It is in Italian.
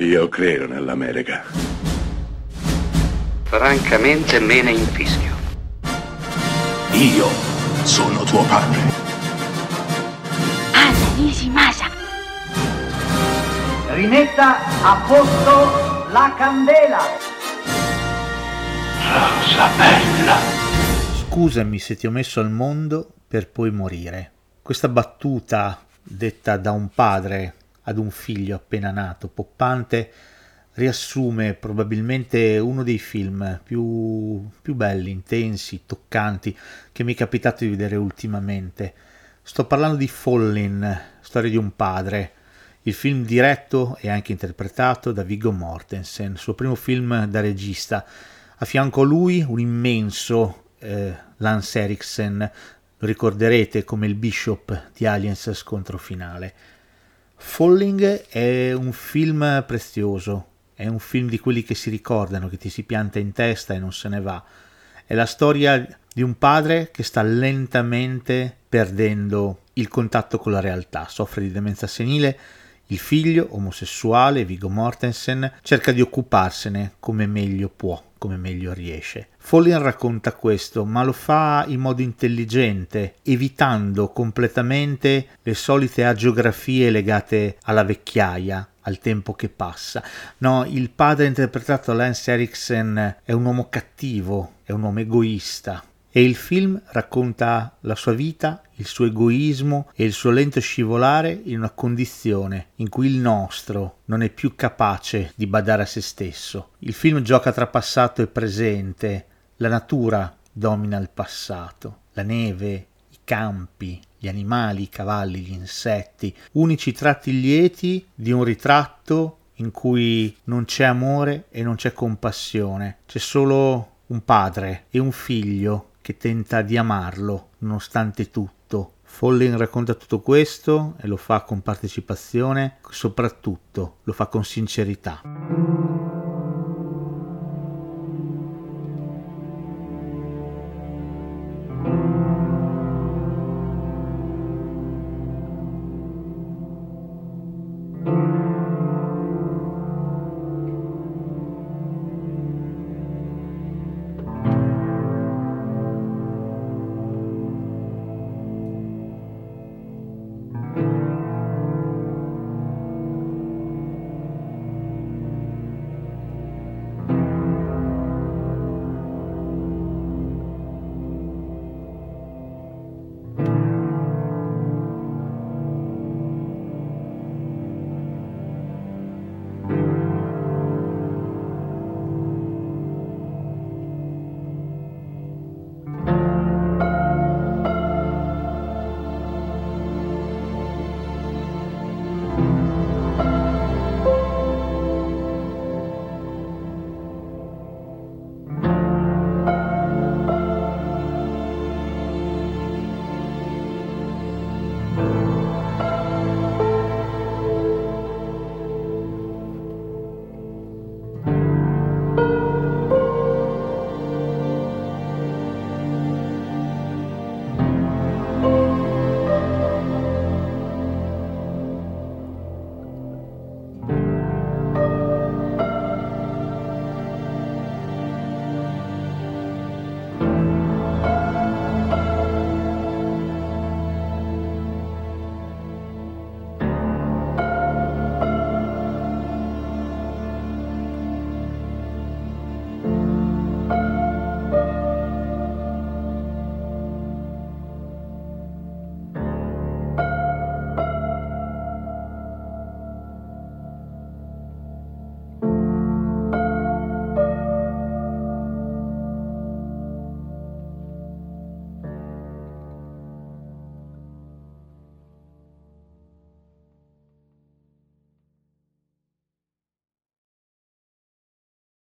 Io credo nell'America. Francamente me ne infischio. Io sono tuo padre. Anna Nishimasa. Rimetta a posto la candela. Rosa bella. Scusami se ti ho messo al mondo per poi morire. Questa battuta detta da un padre ad un figlio appena nato, poppante, riassume probabilmente uno dei film più, più belli, intensi, toccanti che mi è capitato di vedere ultimamente. Sto parlando di Fallen, storia di un padre, il film diretto e anche interpretato da Viggo Mortensen, suo primo film da regista. A fianco a lui un immenso eh, Lance Eriksen, lo ricorderete come il Bishop di Aliens scontro finale. Falling è un film prezioso, è un film di quelli che si ricordano, che ti si pianta in testa e non se ne va. È la storia di un padre che sta lentamente perdendo il contatto con la realtà, soffre di demenza senile, il figlio, omosessuale, Viggo Mortensen, cerca di occuparsene come meglio può come meglio riesce. Follin racconta questo, ma lo fa in modo intelligente, evitando completamente le solite agiografie legate alla vecchiaia, al tempo che passa. No, il padre interpretato Lance Eriksen è un uomo cattivo, è un uomo egoista, e il film racconta la sua vita, il suo egoismo e il suo lento scivolare in una condizione in cui il nostro non è più capace di badare a se stesso. Il film gioca tra passato e presente, la natura domina il passato, la neve, i campi, gli animali, i cavalli, gli insetti, unici tratti lieti di un ritratto in cui non c'è amore e non c'è compassione, c'è solo un padre e un figlio che tenta di amarlo nonostante tutto. Follin racconta tutto questo e lo fa con partecipazione, soprattutto lo fa con sincerità.